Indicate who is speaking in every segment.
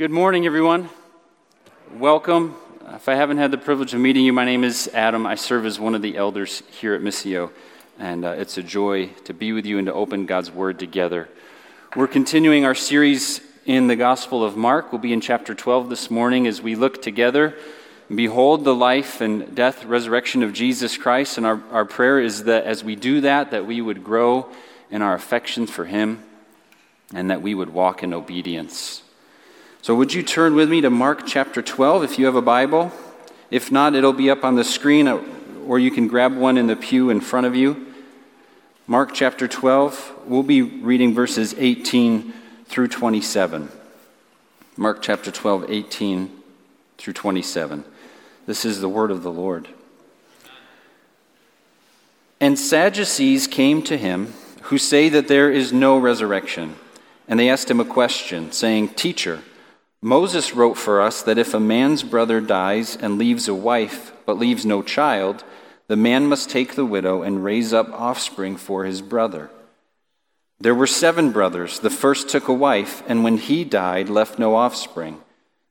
Speaker 1: Good morning, everyone. Welcome. If I haven't had the privilege of meeting you, my name is Adam. I serve as one of the elders here at Missio, and uh, it's a joy to be with you and to open God's Word together. We're continuing our series in the Gospel of Mark. We'll be in chapter 12 this morning as we look together behold the life and death, resurrection of Jesus Christ. And our, our prayer is that as we do that, that we would grow in our affections for Him and that we would walk in obedience. So, would you turn with me to Mark chapter 12 if you have a Bible? If not, it'll be up on the screen, uh, or you can grab one in the pew in front of you. Mark chapter 12, we'll be reading verses 18 through 27. Mark chapter 12, 18 through 27. This is the word of the Lord. And Sadducees came to him who say that there is no resurrection. And they asked him a question, saying, Teacher, Moses wrote for us that if a man's brother dies and leaves a wife but leaves no child, the man must take the widow and raise up offspring for his brother. There were seven brothers. The first took a wife, and when he died, left no offspring.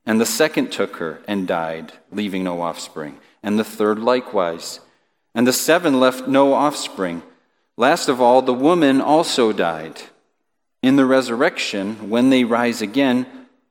Speaker 1: And the second took her and died, leaving no offspring. And the third likewise. And the seven left no offspring. Last of all, the woman also died. In the resurrection, when they rise again,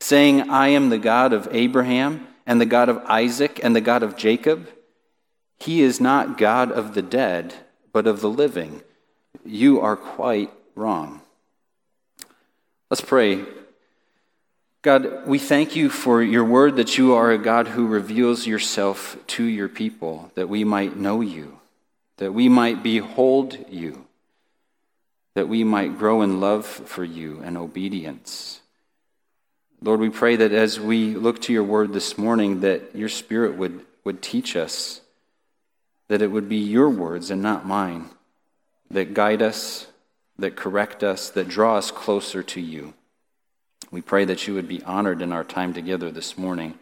Speaker 1: Saying, I am the God of Abraham and the God of Isaac and the God of Jacob. He is not God of the dead, but of the living. You are quite wrong. Let's pray. God, we thank you for your word that you are a God who reveals yourself to your people, that we might know you, that we might behold you, that we might grow in love for you and obedience. Lord, we pray that as we look to your word this morning, that your spirit would, would teach us, that it would be your words and not mine, that guide us, that correct us, that draw us closer to you. We pray that you would be honored in our time together this morning.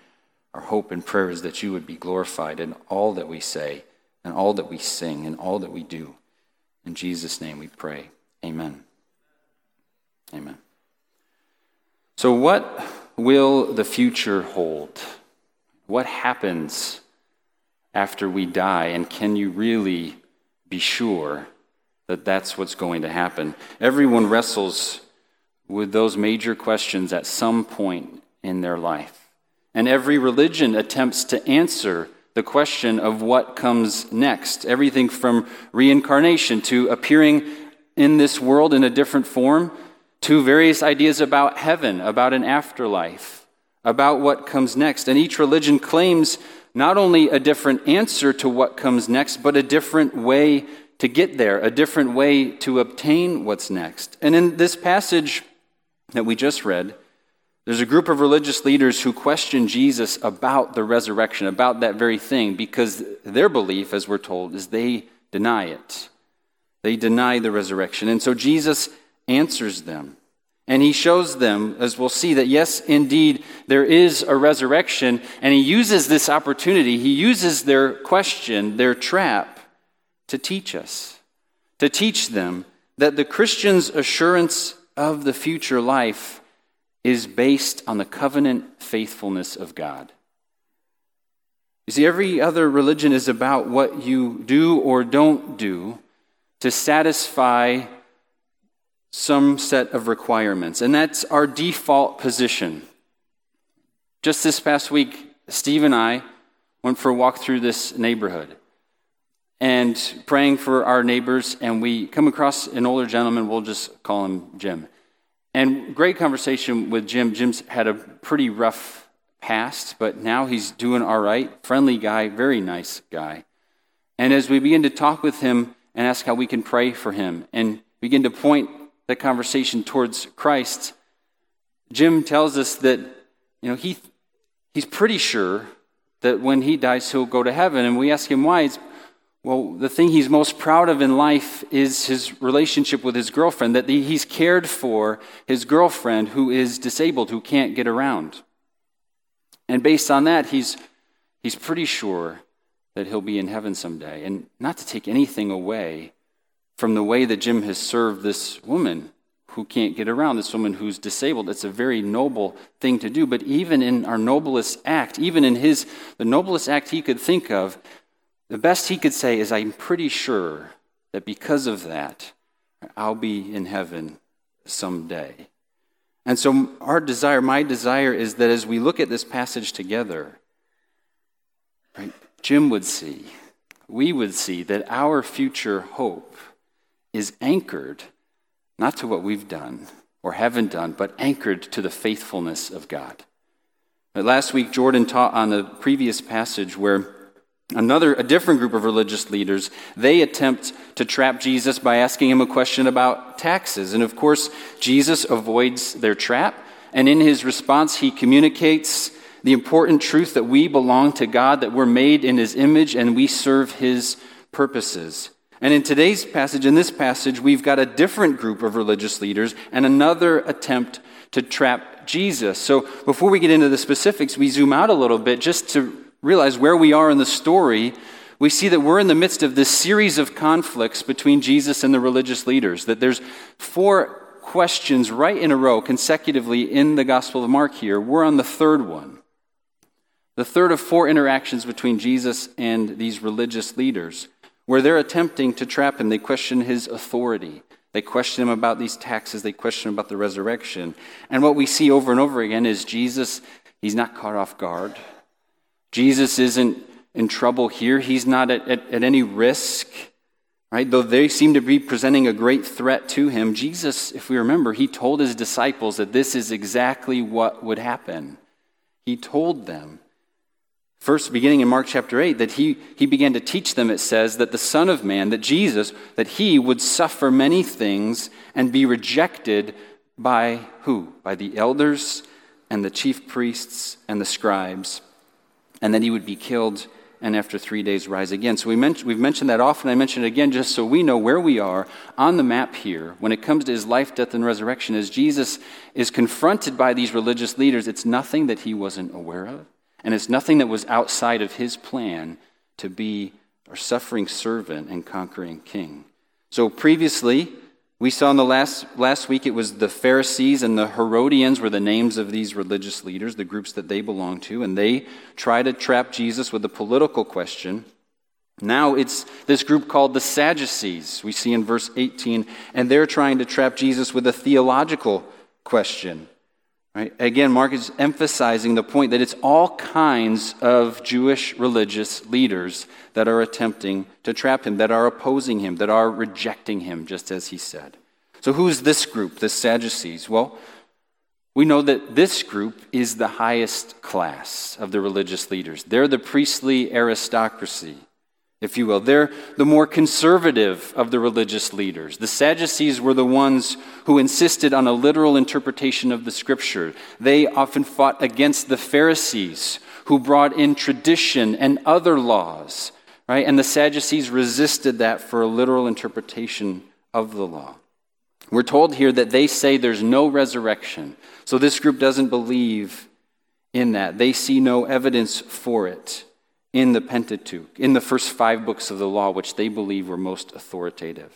Speaker 1: Our hope and prayer is that you would be glorified in all that we say, and all that we sing, and all that we do. In Jesus' name we pray. Amen. Amen. So, what will the future hold? What happens after we die? And can you really be sure that that's what's going to happen? Everyone wrestles with those major questions at some point in their life. And every religion attempts to answer the question of what comes next. Everything from reincarnation to appearing in this world in a different form to various ideas about heaven, about an afterlife, about what comes next. And each religion claims not only a different answer to what comes next, but a different way to get there, a different way to obtain what's next. And in this passage that we just read, there's a group of religious leaders who question Jesus about the resurrection, about that very thing, because their belief, as we're told, is they deny it. They deny the resurrection. And so Jesus answers them. And he shows them, as we'll see, that yes, indeed, there is a resurrection. And he uses this opportunity, he uses their question, their trap, to teach us, to teach them that the Christian's assurance of the future life is based on the covenant faithfulness of God. You see, every other religion is about what you do or don't do to satisfy some set of requirements, and that's our default position. Just this past week, Steve and I went for a walk through this neighborhood and praying for our neighbors, and we come across an older gentleman, we'll just call him Jim. And great conversation with Jim. Jim's had a pretty rough past, but now he's doing all right. Friendly guy, very nice guy. And as we begin to talk with him and ask how we can pray for him and begin to point the conversation towards Christ, Jim tells us that you know he he's pretty sure that when he dies, he'll go to heaven. And we ask him why. It's, well, the thing he's most proud of in life is his relationship with his girlfriend, that he's cared for his girlfriend who is disabled, who can't get around. And based on that, he's, he's pretty sure that he'll be in heaven someday. And not to take anything away from the way that Jim has served this woman who can't get around, this woman who's disabled. It's a very noble thing to do. But even in our noblest act, even in his, the noblest act he could think of, the best he could say is, I'm pretty sure that because of that, I'll be in heaven someday. And so, our desire, my desire, is that as we look at this passage together, right, Jim would see, we would see that our future hope is anchored not to what we've done or haven't done, but anchored to the faithfulness of God. Last week, Jordan taught on the previous passage where another, a different group of religious leaders, they attempt to trap Jesus by asking him a question about taxes. And of course, Jesus avoids their trap. And in his response, he communicates the important truth that we belong to God, that we're made in his image, and we serve his purposes. And in today's passage, in this passage, we've got a different group of religious leaders and another attempt to trap Jesus. So before we get into the specifics, we zoom out a little bit just to realize where we are in the story. We see that we're in the midst of this series of conflicts between Jesus and the religious leaders, that there's four questions right in a row consecutively in the Gospel of Mark here. We're on the third one. The third of four interactions between Jesus and these religious leaders where they're attempting to trap him. They question his authority. They question him about these taxes. They question him about the resurrection. And what we see over and over again is Jesus, he's not caught off guard. Jesus isn't in trouble here. He's not at, at, at any risk, right? Though they seem to be presenting a great threat to him, Jesus, if we remember, he told his disciples that this is exactly what would happen. He told them First, beginning in Mark chapter 8, that he, he began to teach them, it says, that the Son of Man, that Jesus, that he would suffer many things and be rejected by who? By the elders and the chief priests and the scribes, and that he would be killed and after three days rise again. So we we've mentioned that often. I mention it again just so we know where we are on the map here when it comes to his life, death, and resurrection. As Jesus is confronted by these religious leaders, it's nothing that he wasn't aware of. And it's nothing that was outside of his plan to be our suffering servant and conquering king. So previously, we saw in the last, last week it was the Pharisees and the Herodians were the names of these religious leaders, the groups that they belonged to, and they try to trap Jesus with a political question. Now it's this group called the Sadducees, we see in verse 18, and they're trying to trap Jesus with a theological question. Right? Again, Mark is emphasizing the point that it's all kinds of Jewish religious leaders that are attempting to trap him, that are opposing him, that are rejecting him, just as he said. So, who's this group, the Sadducees? Well, we know that this group is the highest class of the religious leaders. They're the priestly aristocracy if you will. They're the more conservative of the religious leaders. The Sadducees were the ones who insisted on a literal interpretation of the scripture. They often fought against the Pharisees, who brought in tradition and other laws, right? And the Sadducees resisted that for a literal interpretation of the law. We're told here that they say there's no resurrection. So this group doesn't believe in that. They see no evidence for it in the Pentateuch, in the first five books of the law, which they believe were most authoritative.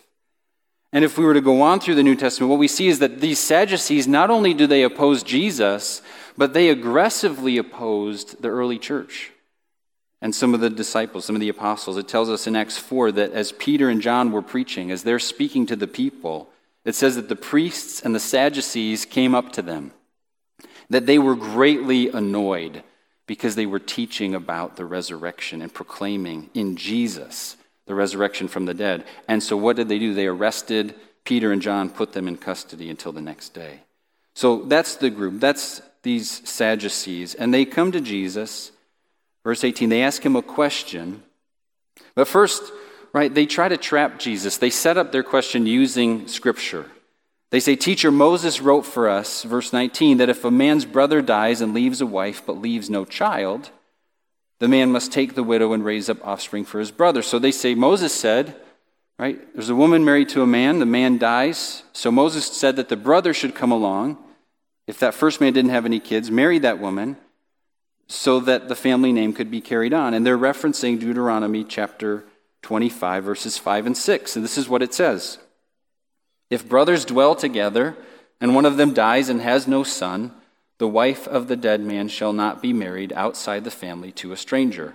Speaker 1: And if we were to go on through the New Testament, what we see is that these Sadducees, not only do they oppose Jesus, but they aggressively opposed the early church and some of the disciples, some of the apostles. It tells us in Acts 4 that as Peter and John were preaching, as they're speaking to the people, it says that the priests and the Sadducees came up to them, that they were greatly annoyed because they were teaching about the resurrection and proclaiming in Jesus the resurrection from the dead. And so, what did they do? They arrested Peter and John, put them in custody until the next day. So, that's the group. That's these Sadducees. And they come to Jesus. Verse 18, they ask him a question. But first, right, they try to trap Jesus. They set up their question using Scripture. They say, Teacher, Moses wrote for us, verse 19, that if a man's brother dies and leaves a wife but leaves no child, the man must take the widow and raise up offspring for his brother. So they say, Moses said, right, there's a woman married to a man, the man dies. So Moses said that the brother should come along, if that first man didn't have any kids, marry that woman so that the family name could be carried on. And they're referencing Deuteronomy chapter 25, verses 5 and 6. And this is what it says If brothers dwell together, and one of them dies and has no son, the wife of the dead man shall not be married outside the family to a stranger.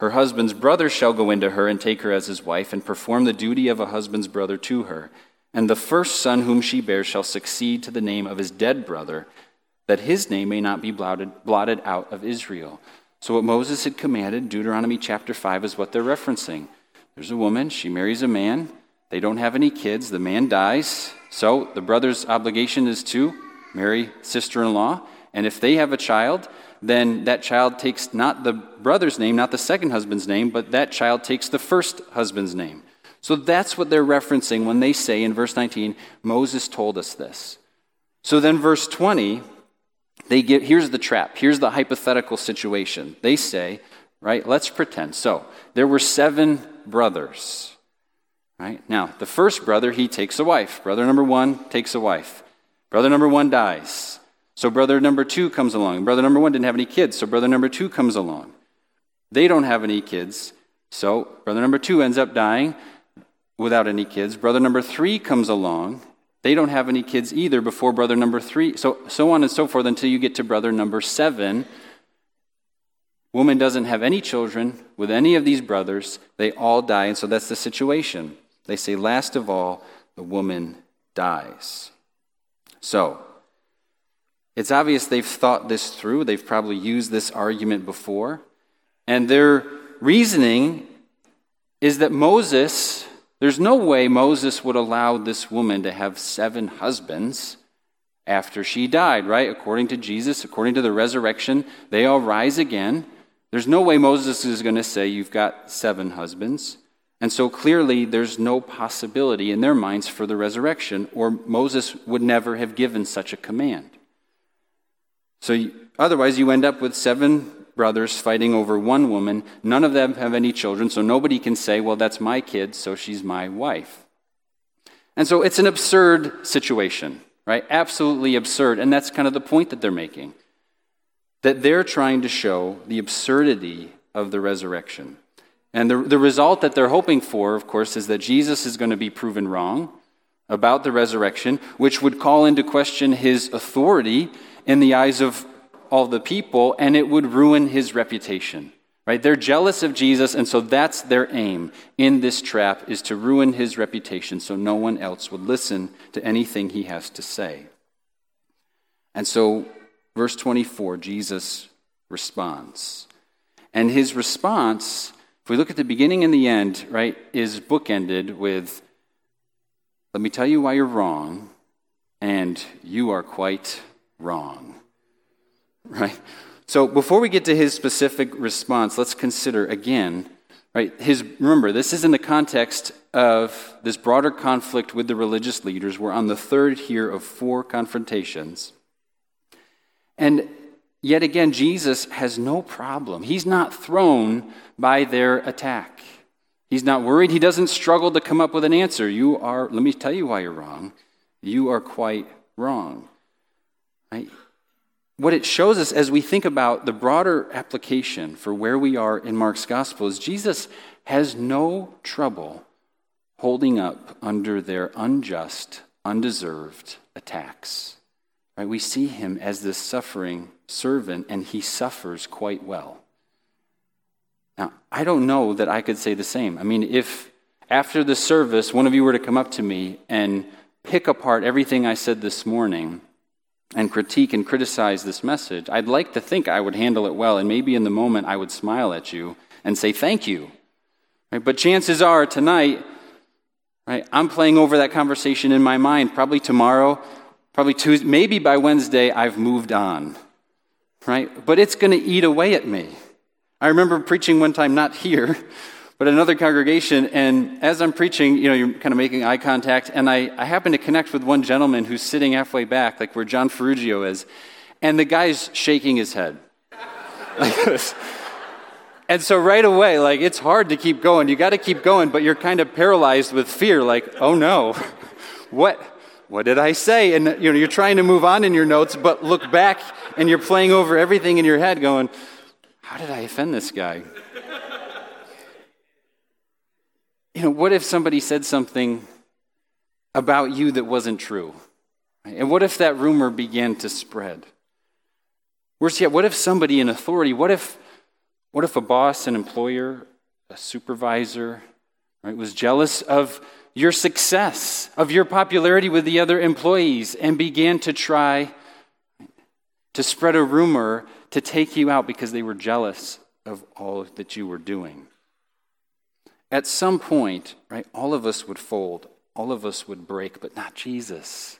Speaker 1: Her husband's brother shall go into her and take her as his wife, and perform the duty of a husband's brother to her. And the first son whom she bears shall succeed to the name of his dead brother that his name may not be blotted, blotted out of Israel. So, what Moses had commanded, Deuteronomy chapter 5, is what they're referencing. There's a woman, she marries a man, they don't have any kids, the man dies. So, the brother's obligation is to marry sister in law. And if they have a child, then that child takes not the brother's name, not the second husband's name, but that child takes the first husband's name. So that's what they're referencing when they say in verse 19, Moses told us this. So then, verse 20, they get, here's the trap. Here's the hypothetical situation. They say, right, let's pretend. So, there were seven brothers. Right? Now, the first brother, he takes a wife. Brother number one takes a wife. Brother number one dies. So, brother number two comes along. Brother number one didn't have any kids, so brother number two comes along. They don't have any kids, so brother number two ends up dying without any kids. Brother number three comes along, they don't have any kids either before brother number three, so, so on and so forth until you get to brother number seven. Woman doesn't have any children with any of these brothers. They all die, and so that's the situation. They say, last of all, the woman dies. So, it's obvious they've thought this through. They've probably used this argument before. And their reasoning is that Moses there's no way Moses would allow this woman to have seven husbands after she died, right? According to Jesus, according to the resurrection, they all rise again. There's no way Moses is going to say, You've got seven husbands. And so clearly, there's no possibility in their minds for the resurrection, or Moses would never have given such a command. So otherwise, you end up with seven brothers fighting over one woman. None of them have any children, so nobody can say, well, that's my kid, so she's my wife. And so it's an absurd situation, right? Absolutely absurd. And that's kind of the point that they're making. That they're trying to show the absurdity of the resurrection. And the, the result that they're hoping for, of course, is that Jesus is going to be proven wrong about the resurrection, which would call into question his authority in the eyes of all the people, and it would ruin his reputation. Right? They're jealous of Jesus, and so that's their aim in this trap is to ruin his reputation so no one else would listen to anything he has to say. And so, verse 24, Jesus responds. And his response, if we look at the beginning and the end, right, is bookended with, Let me tell you why you're wrong, and you are quite wrong right? So before we get to his specific response, let's consider again, right? His remember, this is in the context of this broader conflict with the religious leaders. We're on the third here of four confrontations. And yet again, Jesus has no problem. He's not thrown by their attack. He's not worried. He doesn't struggle to come up with an answer. You are, let me tell you why you're wrong. You are quite wrong. Right? what it shows us as we think about the broader application for where we are in Mark's gospel is Jesus has no trouble holding up under their unjust, undeserved attacks. Right? We see him as this suffering servant, and he suffers quite well. Now, I don't know that I could say the same. I mean, if after the service one of you were to come up to me and pick apart everything I said this morning, and critique and criticize this message, I'd like to think I would handle it well, and maybe in the moment I would smile at you and say thank you. Right? But chances are tonight, right, I'm playing over that conversation in my mind. Probably tomorrow, probably Tuesday, maybe by Wednesday, I've moved on. Right? But it's going to eat away at me. I remember preaching one time, not here, but another congregation, and as I'm preaching, you know, you're kind of making eye contact, and I, I happen to connect with one gentleman who's sitting halfway back, like where John Ferrugio is, and the guy's shaking his head. like this. And so right away, like it's hard to keep going. You got to keep going, but you're kind of paralyzed with fear, like, oh no, what, what did I say? And you know, you're trying to move on in your notes, but look back and you're playing over everything in your head, going, how did I offend this guy? You know, what if somebody said something about you that wasn't true? And what if that rumor began to spread? Worse yet, what if somebody in authority, what if, what if a boss, an employer, a supervisor, right, was jealous of your success, of your popularity with the other employees, and began to try to spread a rumor to take you out because they were jealous of all that you were doing? At some point, right, all of us would fold, all of us would break, but not Jesus.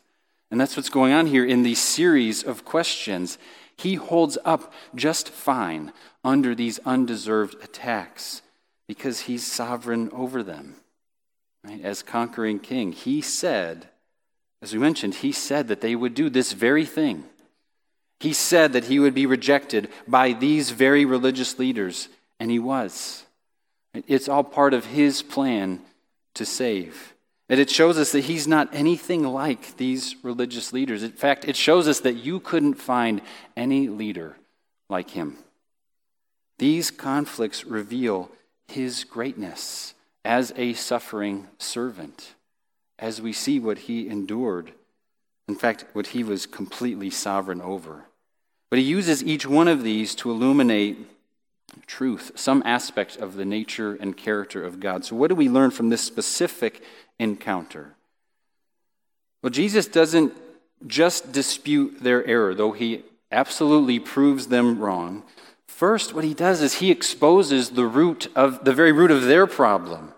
Speaker 1: And that's what's going on here in these series of questions. He holds up just fine under these undeserved attacks because he's sovereign over them. Right? As conquering king, he said, as we mentioned, he said that they would do this very thing. He said that he would be rejected by these very religious leaders, and he was. It's all part of his plan to save. And it shows us that he's not anything like these religious leaders. In fact, it shows us that you couldn't find any leader like him. These conflicts reveal his greatness as a suffering servant, as we see what he endured. In fact, what he was completely sovereign over. But he uses each one of these to illuminate truth, some aspect of the nature and character of God. So, what do we learn from this specific encounter? Well, Jesus doesn't just dispute their error, though he absolutely proves them wrong. First, what he does is he exposes the root of the very root of their problem.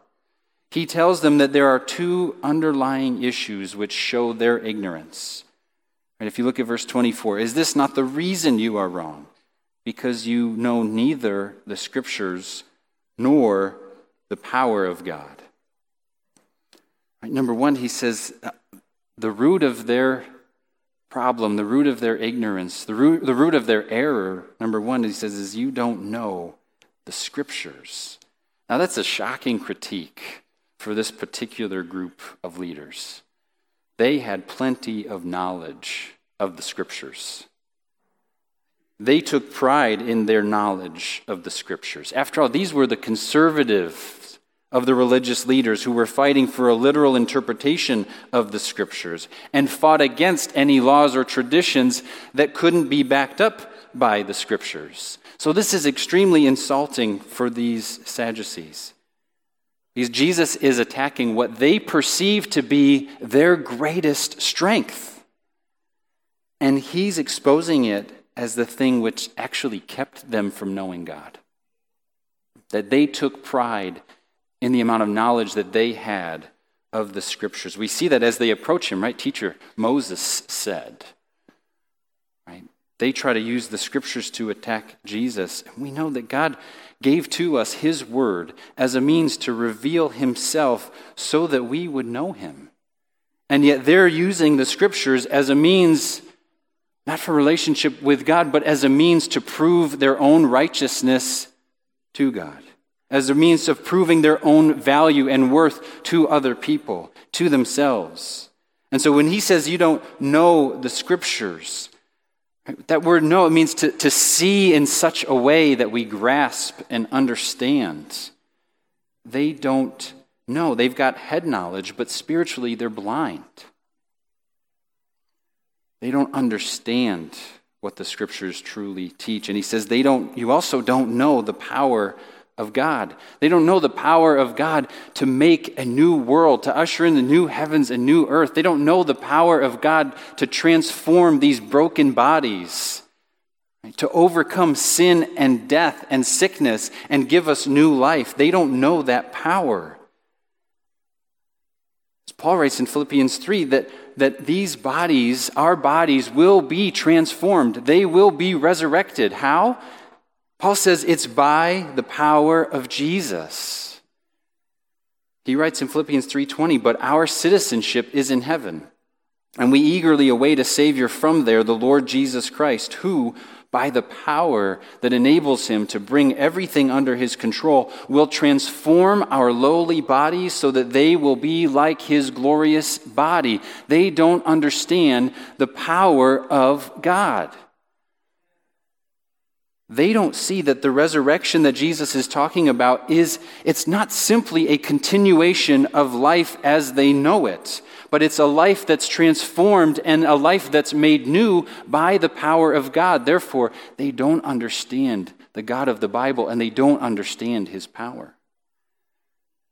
Speaker 1: He tells them that there are two underlying issues which show their ignorance. And if you look at verse 24, is this not the reason you are wrong? because you know neither the scriptures nor the power of God. Right, number one, he says uh, the root of their problem, the root of their ignorance, the root, the root of their error, number one, he says, is you don't know the scriptures. Now, that's a shocking critique for this particular group of leaders. They had plenty of knowledge of the scriptures. They took pride in their knowledge of the scriptures. After all, these were the conservatives of the religious leaders who were fighting for a literal interpretation of the scriptures and fought against any laws or traditions that couldn't be backed up by the scriptures. So, this is extremely insulting for these Sadducees. Because Jesus is attacking what they perceive to be their greatest strength. And he's exposing it as the thing which actually kept them from knowing God. That they took pride in the amount of knowledge that they had of the scriptures. We see that as they approach him, right? Teacher, Moses said. Right? They try to use the scriptures to attack Jesus. And we know that God gave to us his word as a means to reveal himself so that we would know him. And yet they're using the scriptures as a means not for relationship with God, but as a means to prove their own righteousness to God, as a means of proving their own value and worth to other people, to themselves. And so when he says you don't know the scriptures, that word know, it means to, to see in such a way that we grasp and understand. They don't know. They've got head knowledge, but spiritually they're blind. They don't understand what the scriptures truly teach. And he says, they don't, you also don't know the power of God. They don't know the power of God to make a new world, to usher in the new heavens and new earth. They don't know the power of God to transform these broken bodies, to overcome sin and death and sickness and give us new life. They don't know that power. As Paul writes in Philippians 3 that that these bodies, our bodies, will be transformed. They will be resurrected. How? Paul says it's by the power of Jesus. He writes in Philippians 3:20, "But our citizenship is in heaven, and we eagerly await a savior from there, the Lord Jesus Christ, who by the power that enables him to bring everything under his control, will transform our lowly bodies so that they will be like his glorious body. They don't understand the power of God. They don't see that the resurrection that Jesus is talking about is it's not simply a continuation of life as they know it but it's a life that's transformed and a life that's made new by the power of God. Therefore, they don't understand the God of the Bible and they don't understand his power.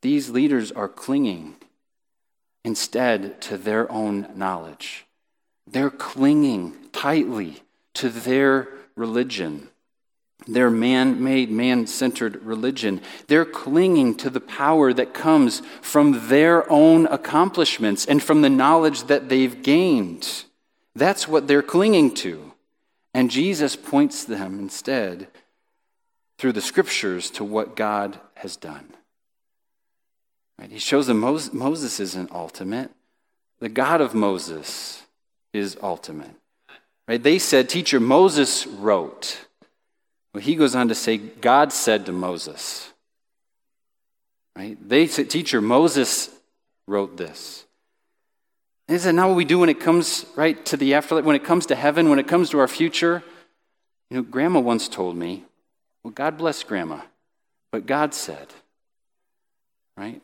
Speaker 1: These leaders are clinging instead to their own knowledge. They're clinging tightly to their religion their man made, man centered religion. They're clinging to the power that comes from their own accomplishments and from the knowledge that they've gained. That's what they're clinging to. And Jesus points them instead through the scriptures to what God has done. Right? He shows them Moses, Moses isn't ultimate, the God of Moses is ultimate. Right? They said, Teacher, Moses wrote. Well, he goes on to say, God said to Moses. Right? They said, Teacher, Moses wrote this. Is that not what we do when it comes right to the afterlife, when it comes to heaven, when it comes to our future? You know, Grandma once told me, well, God bless Grandma, but God said, right?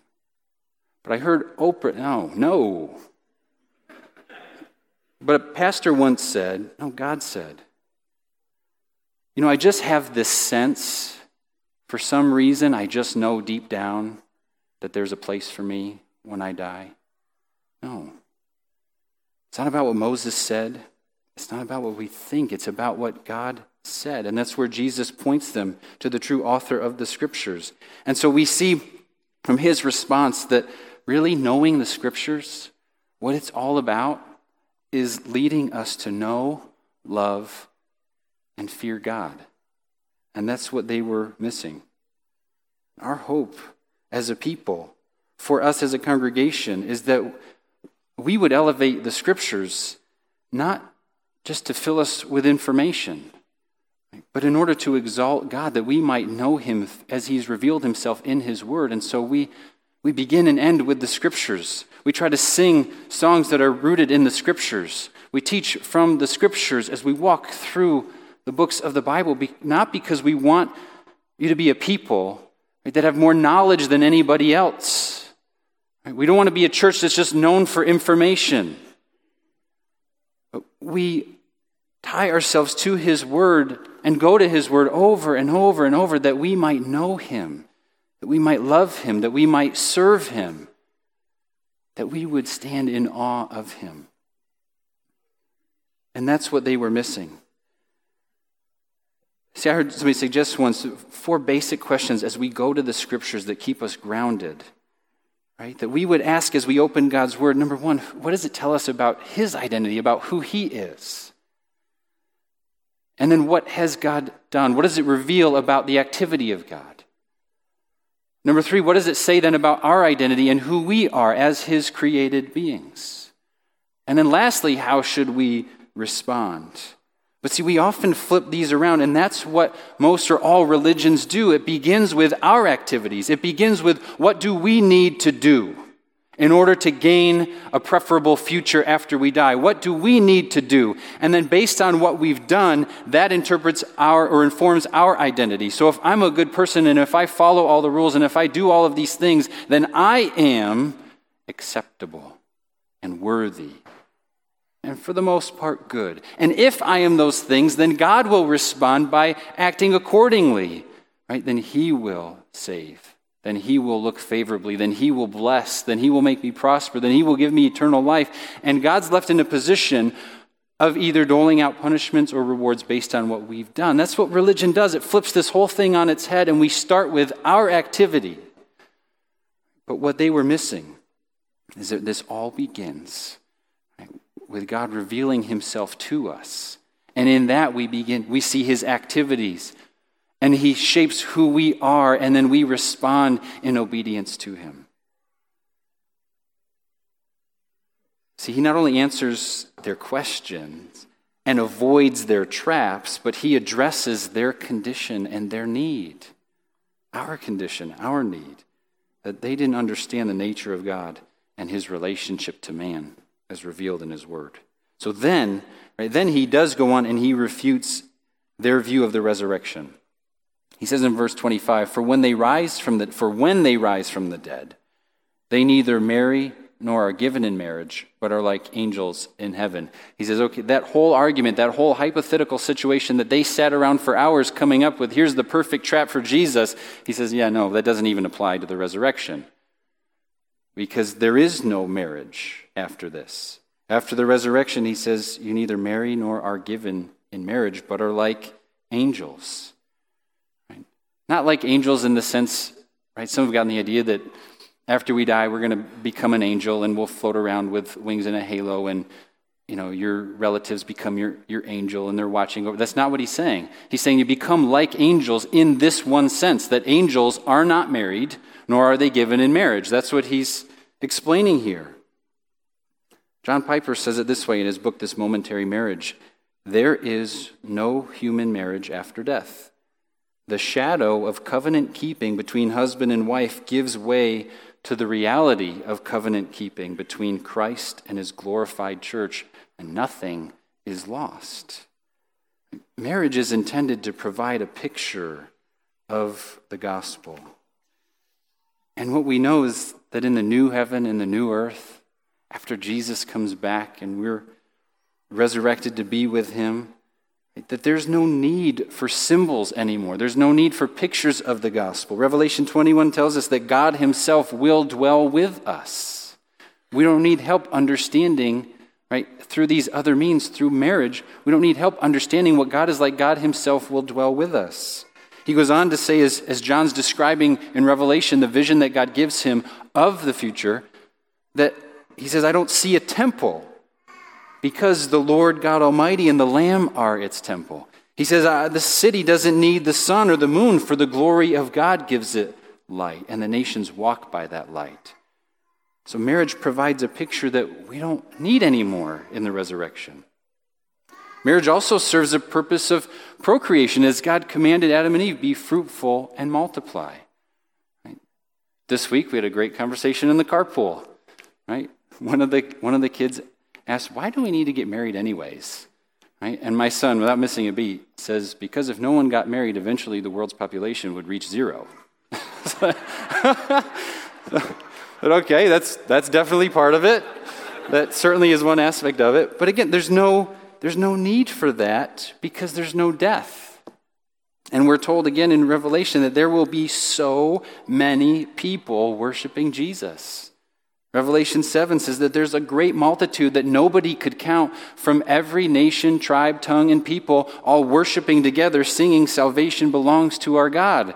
Speaker 1: But I heard Oprah, no, no. But a pastor once said, no, God said. You know, I just have this sense, for some reason, I just know deep down that there's a place for me when I die. No. It's not about what Moses said. It's not about what we think. It's about what God said. And that's where Jesus points them to the true author of the scriptures. And so we see from his response that really knowing the scriptures, what it's all about, is leading us to know, love, and fear God. And that's what they were missing. Our hope as a people, for us as a congregation, is that we would elevate the scriptures not just to fill us with information, but in order to exalt God, that we might know Him as He's revealed Himself in His Word. And so we, we begin and end with the scriptures. We try to sing songs that are rooted in the scriptures. We teach from the scriptures as we walk through the books of the Bible, not because we want you to be a people right, that have more knowledge than anybody else. Right? We don't want to be a church that's just known for information. But we tie ourselves to His Word and go to His Word over and over and over that we might know Him, that we might love Him, that we might serve Him, that we would stand in awe of Him. And that's what they were missing. See, I heard somebody suggest once four basic questions as we go to the scriptures that keep us grounded, right? That we would ask as we open God's word number one, what does it tell us about his identity, about who he is? And then what has God done? What does it reveal about the activity of God? Number three, what does it say then about our identity and who we are as his created beings? And then lastly, how should we respond? But see, we often flip these around, and that's what most or all religions do. It begins with our activities, it begins with what do we need to do in order to gain a preferable future after we die? What do we need to do? And then, based on what we've done, that interprets our or informs our identity. So, if I'm a good person and if I follow all the rules and if I do all of these things, then I am acceptable and worthy and for the most part good. And if I am those things, then God will respond by acting accordingly, right? Then He will save. Then He will look favorably. Then He will bless. Then He will make me prosper. Then He will give me eternal life. And God's left in a position of either doling out punishments or rewards based on what we've done. That's what religion does. It flips this whole thing on its head, and we start with our activity. But what they were missing is that this all begins with God revealing himself to us. And in that we begin we see his activities and he shapes who we are and then we respond in obedience to him. See, he not only answers their questions and avoids their traps, but he addresses their condition and their need. Our condition, our need, that they didn't understand the nature of God and his relationship to man as revealed in his word. So then, right, then he does go on and he refutes their view of the resurrection. He says in verse 25, "For when they rise from the for when they rise from the dead, they neither marry nor are given in marriage, but are like angels in heaven." He says, "Okay, that whole argument, that whole hypothetical situation that they sat around for hours coming up with, here's the perfect trap for Jesus." He says, "Yeah, no, that doesn't even apply to the resurrection." Because there is no marriage after this. After the resurrection, he says, You neither marry nor are given in marriage, but are like angels. Right? Not like angels in the sense, right? Some have gotten the idea that after we die, we're going to become an angel and we'll float around with wings and a halo and you know your relatives become your, your angel and they're watching over that's not what he's saying he's saying you become like angels in this one sense that angels are not married nor are they given in marriage that's what he's explaining here John Piper says it this way in his book, This Momentary Marriage There is no human marriage after death. The shadow of covenant keeping between husband and wife gives way to the reality of covenant keeping between Christ and his glorified church, and nothing is lost. Marriage is intended to provide a picture of the gospel. And what we know is that in the new heaven and the new earth, after Jesus comes back and we're resurrected to be with him, that there's no need for symbols anymore. There's no need for pictures of the gospel. Revelation 21 tells us that God himself will dwell with us. We don't need help understanding, right, through these other means, through marriage. We don't need help understanding what God is like. God himself will dwell with us. He goes on to say, as, as John's describing in Revelation the vision that God gives him of the future, that he says, I don't see a temple because the Lord God Almighty and the Lamb are its temple. He says, The city doesn't need the sun or the moon, for the glory of God gives it light, and the nations walk by that light. So, marriage provides a picture that we don't need anymore in the resurrection. Marriage also serves a purpose of procreation, as God commanded Adam and Eve be fruitful and multiply. Right? This week we had a great conversation in the carpool. Right? One of the, one of the kids asked, Why do we need to get married anyways? Right? And my son, without missing a beat, says, Because if no one got married, eventually the world's population would reach zero. but okay, that's, that's definitely part of it. That certainly is one aspect of it. But again, there's no, there's no need for that because there's no death. And we're told again in Revelation that there will be so many people worshiping Jesus. Revelation 7 says that there's a great multitude that nobody could count from every nation, tribe, tongue, and people, all worshiping together, singing, Salvation belongs to our God.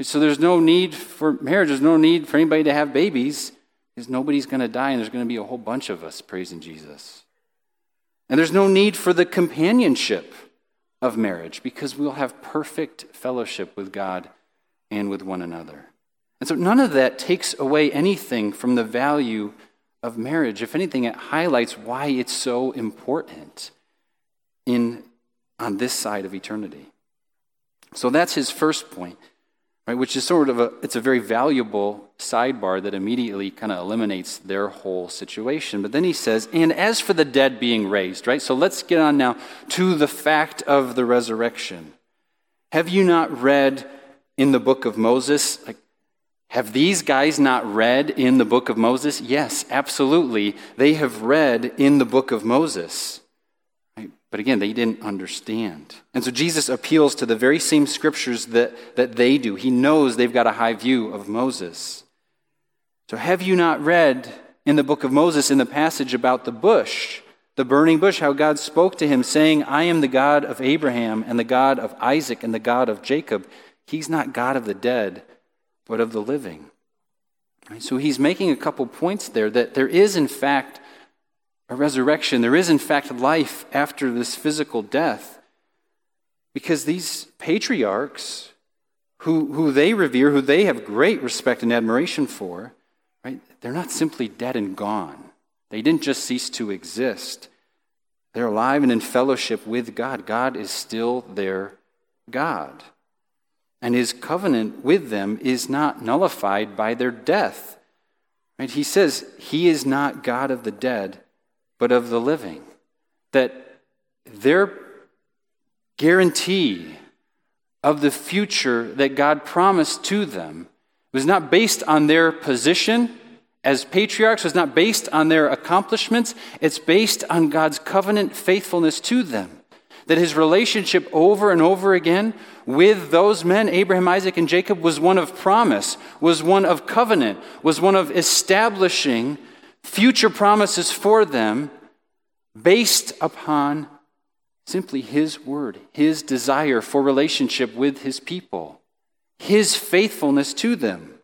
Speaker 1: So there's no need for marriage, there's no need for anybody to have babies, because nobody's going to die, and there's going to be a whole bunch of us praising Jesus. And there's no need for the companionship of marriage, because we'll have perfect fellowship with God and with one another. And so none of that takes away anything from the value of marriage. If anything, it highlights why it's so important in, on this side of eternity. So that's his first point, right, which is sort of a, it's a very valuable sidebar that immediately kind of eliminates their whole situation. But then he says, and as for the dead being raised, right? So let's get on now to the fact of the resurrection. Have you not read in the book of Moses, like have these guys not read in the book of Moses? Yes, absolutely. They have read in the book of Moses. Right? But again, they didn't understand. And so Jesus appeals to the very same scriptures that, that they do. He knows they've got a high view of Moses. So, have you not read in the book of Moses in the passage about the bush, the burning bush, how God spoke to him, saying, I am the God of Abraham and the God of Isaac and the God of Jacob? He's not God of the dead but of the living. So he's making a couple points there that there is, in fact, a resurrection. There is, in fact, life after this physical death. Because these patriarchs, who, who they revere, who they have great respect and admiration for, right, they're not simply dead and gone. They didn't just cease to exist, they're alive and in fellowship with God. God is still their God. And his covenant with them is not nullified by their death. Right? He says he is not God of the dead, but of the living. That their guarantee of the future that God promised to them was not based on their position as patriarchs, was not based on their accomplishments. It's based on God's covenant faithfulness to them. That his relationship over and over again with those men, Abraham, Isaac, and Jacob, was one of promise, was one of covenant, was one of establishing future promises for them based upon simply his word, his desire for relationship with his people, his faithfulness to them.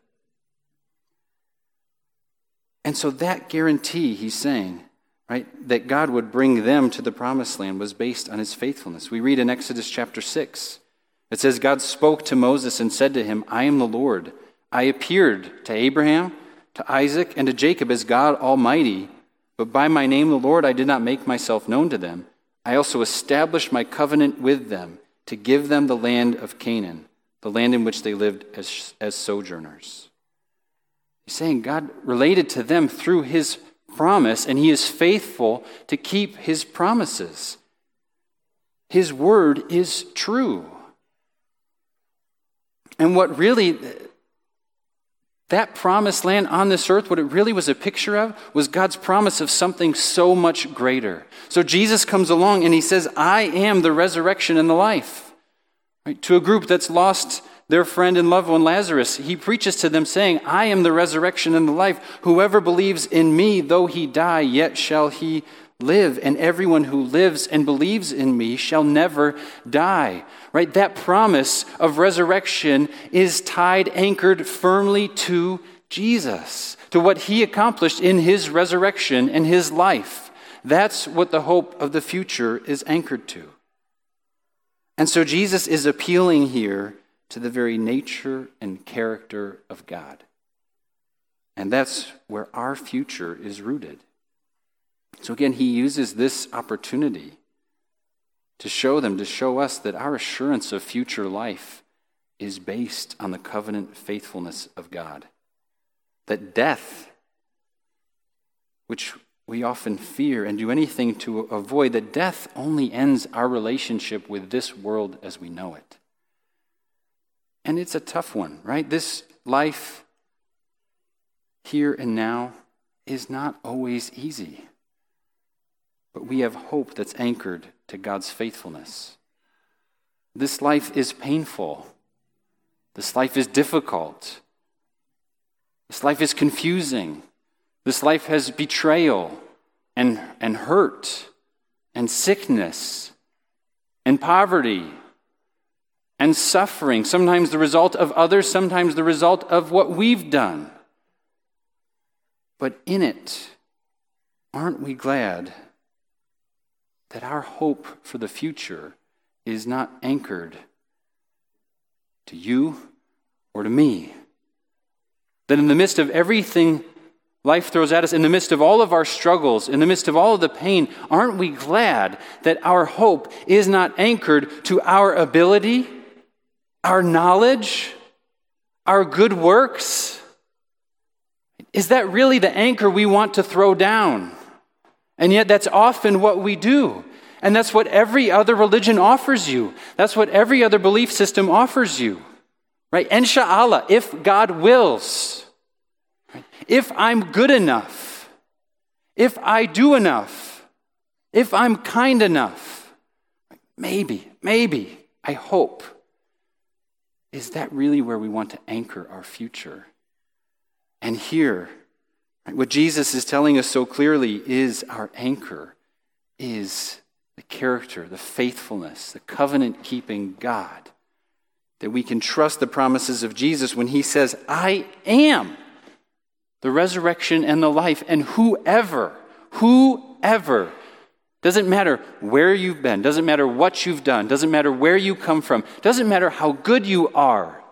Speaker 1: And so that guarantee, he's saying, right, that God would bring them to the promised land was based on his faithfulness. We read in Exodus chapter 6, it says, God spoke to Moses and said to him, I am the Lord. I appeared to Abraham, to Isaac, and to Jacob as God Almighty, but by my name, the Lord, I did not make myself known to them. I also established my covenant with them to give them the land of Canaan, the land in which they lived as, as sojourners. He's saying God related to them through his promise, and he is faithful to keep his promises. His word is true. And what really, that promised land on this earth, what it really was a picture of, was God's promise of something so much greater. So Jesus comes along and he says, I am the resurrection and the life. Right? To a group that's lost their friend and loved one Lazarus, he preaches to them, saying, I am the resurrection and the life. Whoever believes in me, though he die, yet shall he live. And everyone who lives and believes in me shall never die. Right? That promise of resurrection is tied, anchored firmly to Jesus, to what he accomplished in his resurrection and his life. That's what the hope of the future is anchored to. And so Jesus is appealing here to the very nature and character of God. And that's where our future is rooted. So again, he uses this opportunity to show them, to show us that our assurance of future life is based on the covenant faithfulness of God. That death, which we often fear and do anything to avoid, that death only ends our relationship with this world as we know it. And it's a tough one, right? This life here and now is not always easy. But we have hope that's anchored to God's faithfulness. This life is painful. This life is difficult. This life is confusing. This life has betrayal and, and hurt and sickness and poverty and suffering, sometimes the result of others, sometimes the result of what we've done. But in it, aren't we glad that our hope for the future is not anchored to you or to me? That in the midst of everything life throws at us, in the midst of all of our struggles, in the midst of all of the pain, aren't we glad that our hope is not anchored to our ability? Our knowledge, our good works? Is that really the anchor we want to throw down? And yet, that's often what we do. And that's what every other religion offers you. That's what every other belief system offers you. Right? Inshallah, if God wills, if I'm good enough, if I do enough, if I'm kind enough, maybe, maybe, I hope is that really where we want to anchor our future? And here, what Jesus is telling us so clearly is our anchor, is the character, the faithfulness, the covenant keeping God. That we can trust the promises of Jesus when he says, I am the resurrection and the life, and whoever, whoever doesn't matter where you've been, doesn't matter what you've done, doesn't matter where you come from, doesn't matter how good you are.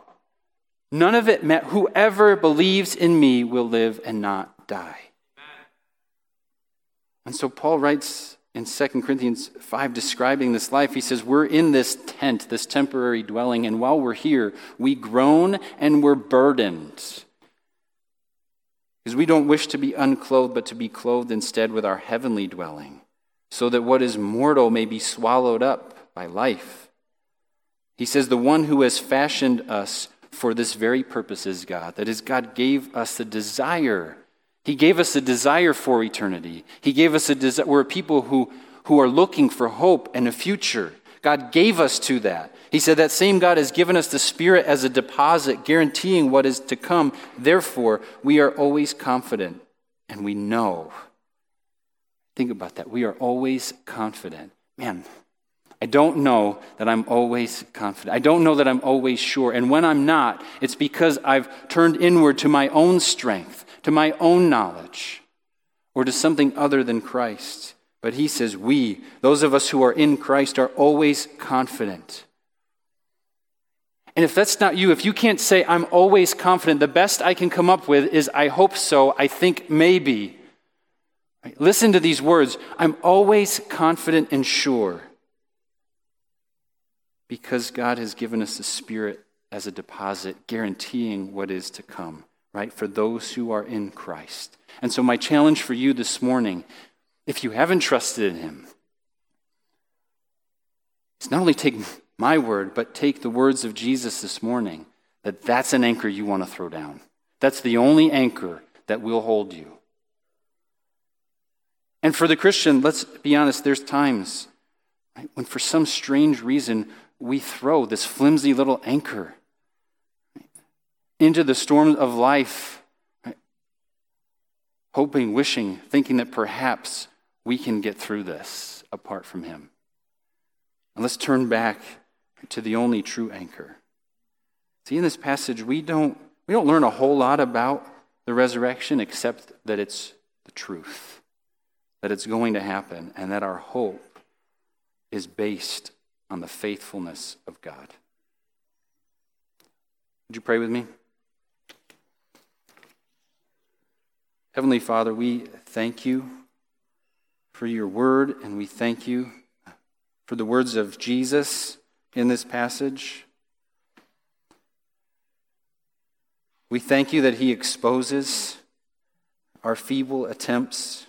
Speaker 1: None of it matters. Whoever believes in me will live and not die. And so Paul writes in 2 Corinthians 5 describing this life. He says, We're in this tent, this temporary dwelling, and while we're here, we groan and we're burdened. Because we don't wish to be unclothed, but to be clothed instead with our heavenly dwelling, so that what is mortal may be swallowed up by life. He says, The one who has fashioned us for this very purpose is God. That is, God gave us the desire he gave us a desire for eternity. He gave us a desire. We're people who, who are looking for hope and a future. God gave us to that. He said that same God has given us the Spirit as a deposit, guaranteeing what is to come. Therefore, we are always confident and we know. Think about that. We are always confident. Man, I don't know that I'm always confident. I don't know that I'm always sure. And when I'm not, it's because I've turned inward to my own strength to my own knowledge or to something other than Christ. But he says, we, those of us who are in Christ, are always confident. And if that's not you, if you can't say, I'm always confident, the best I can come up with is, I hope so, I think maybe. Listen to these words I'm always confident and sure because God has given us the Spirit as a deposit, guaranteeing what is to come right, for those who are in Christ. And so, my challenge for you this morning, if you haven't trusted in Him, is not only take my word, but take the words of Jesus this morning that that's an anchor you want to throw down. That's the only anchor that will hold you. And for the Christian, let's be honest, there's times right, when for some strange reason we throw this flimsy little anchor into the storms of life, right? hoping, wishing, thinking that perhaps we can get through this apart from Him. And let's turn back to the only true anchor. See, in this passage, we don't, we don't learn a whole lot about the resurrection except that it's the truth, that it's going to happen, and that our hope is based on the faithfulness of God. Would you pray with me? Heavenly Father, we thank you for your word, and we thank you for the words of Jesus in this passage. We thank you that he exposes our feeble attempts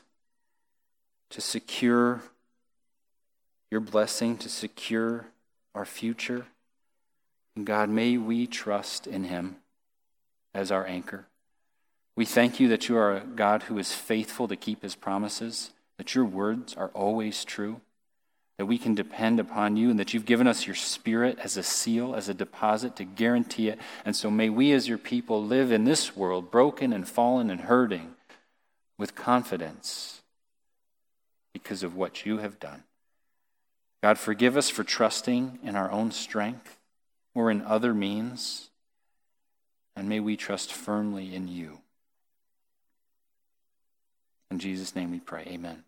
Speaker 1: to secure your blessing, to secure our future. And God, may we trust in him as our anchor. We thank you that you are a God who is faithful to keep his promises, that your words are always true, that we can depend upon you, and that you've given us your spirit as a seal, as a deposit to guarantee it. And so may we, as your people, live in this world, broken and fallen and hurting, with confidence because of what you have done. God, forgive us for trusting in our own strength or in other means, and may we trust firmly in you. In Jesus' name we pray. Amen.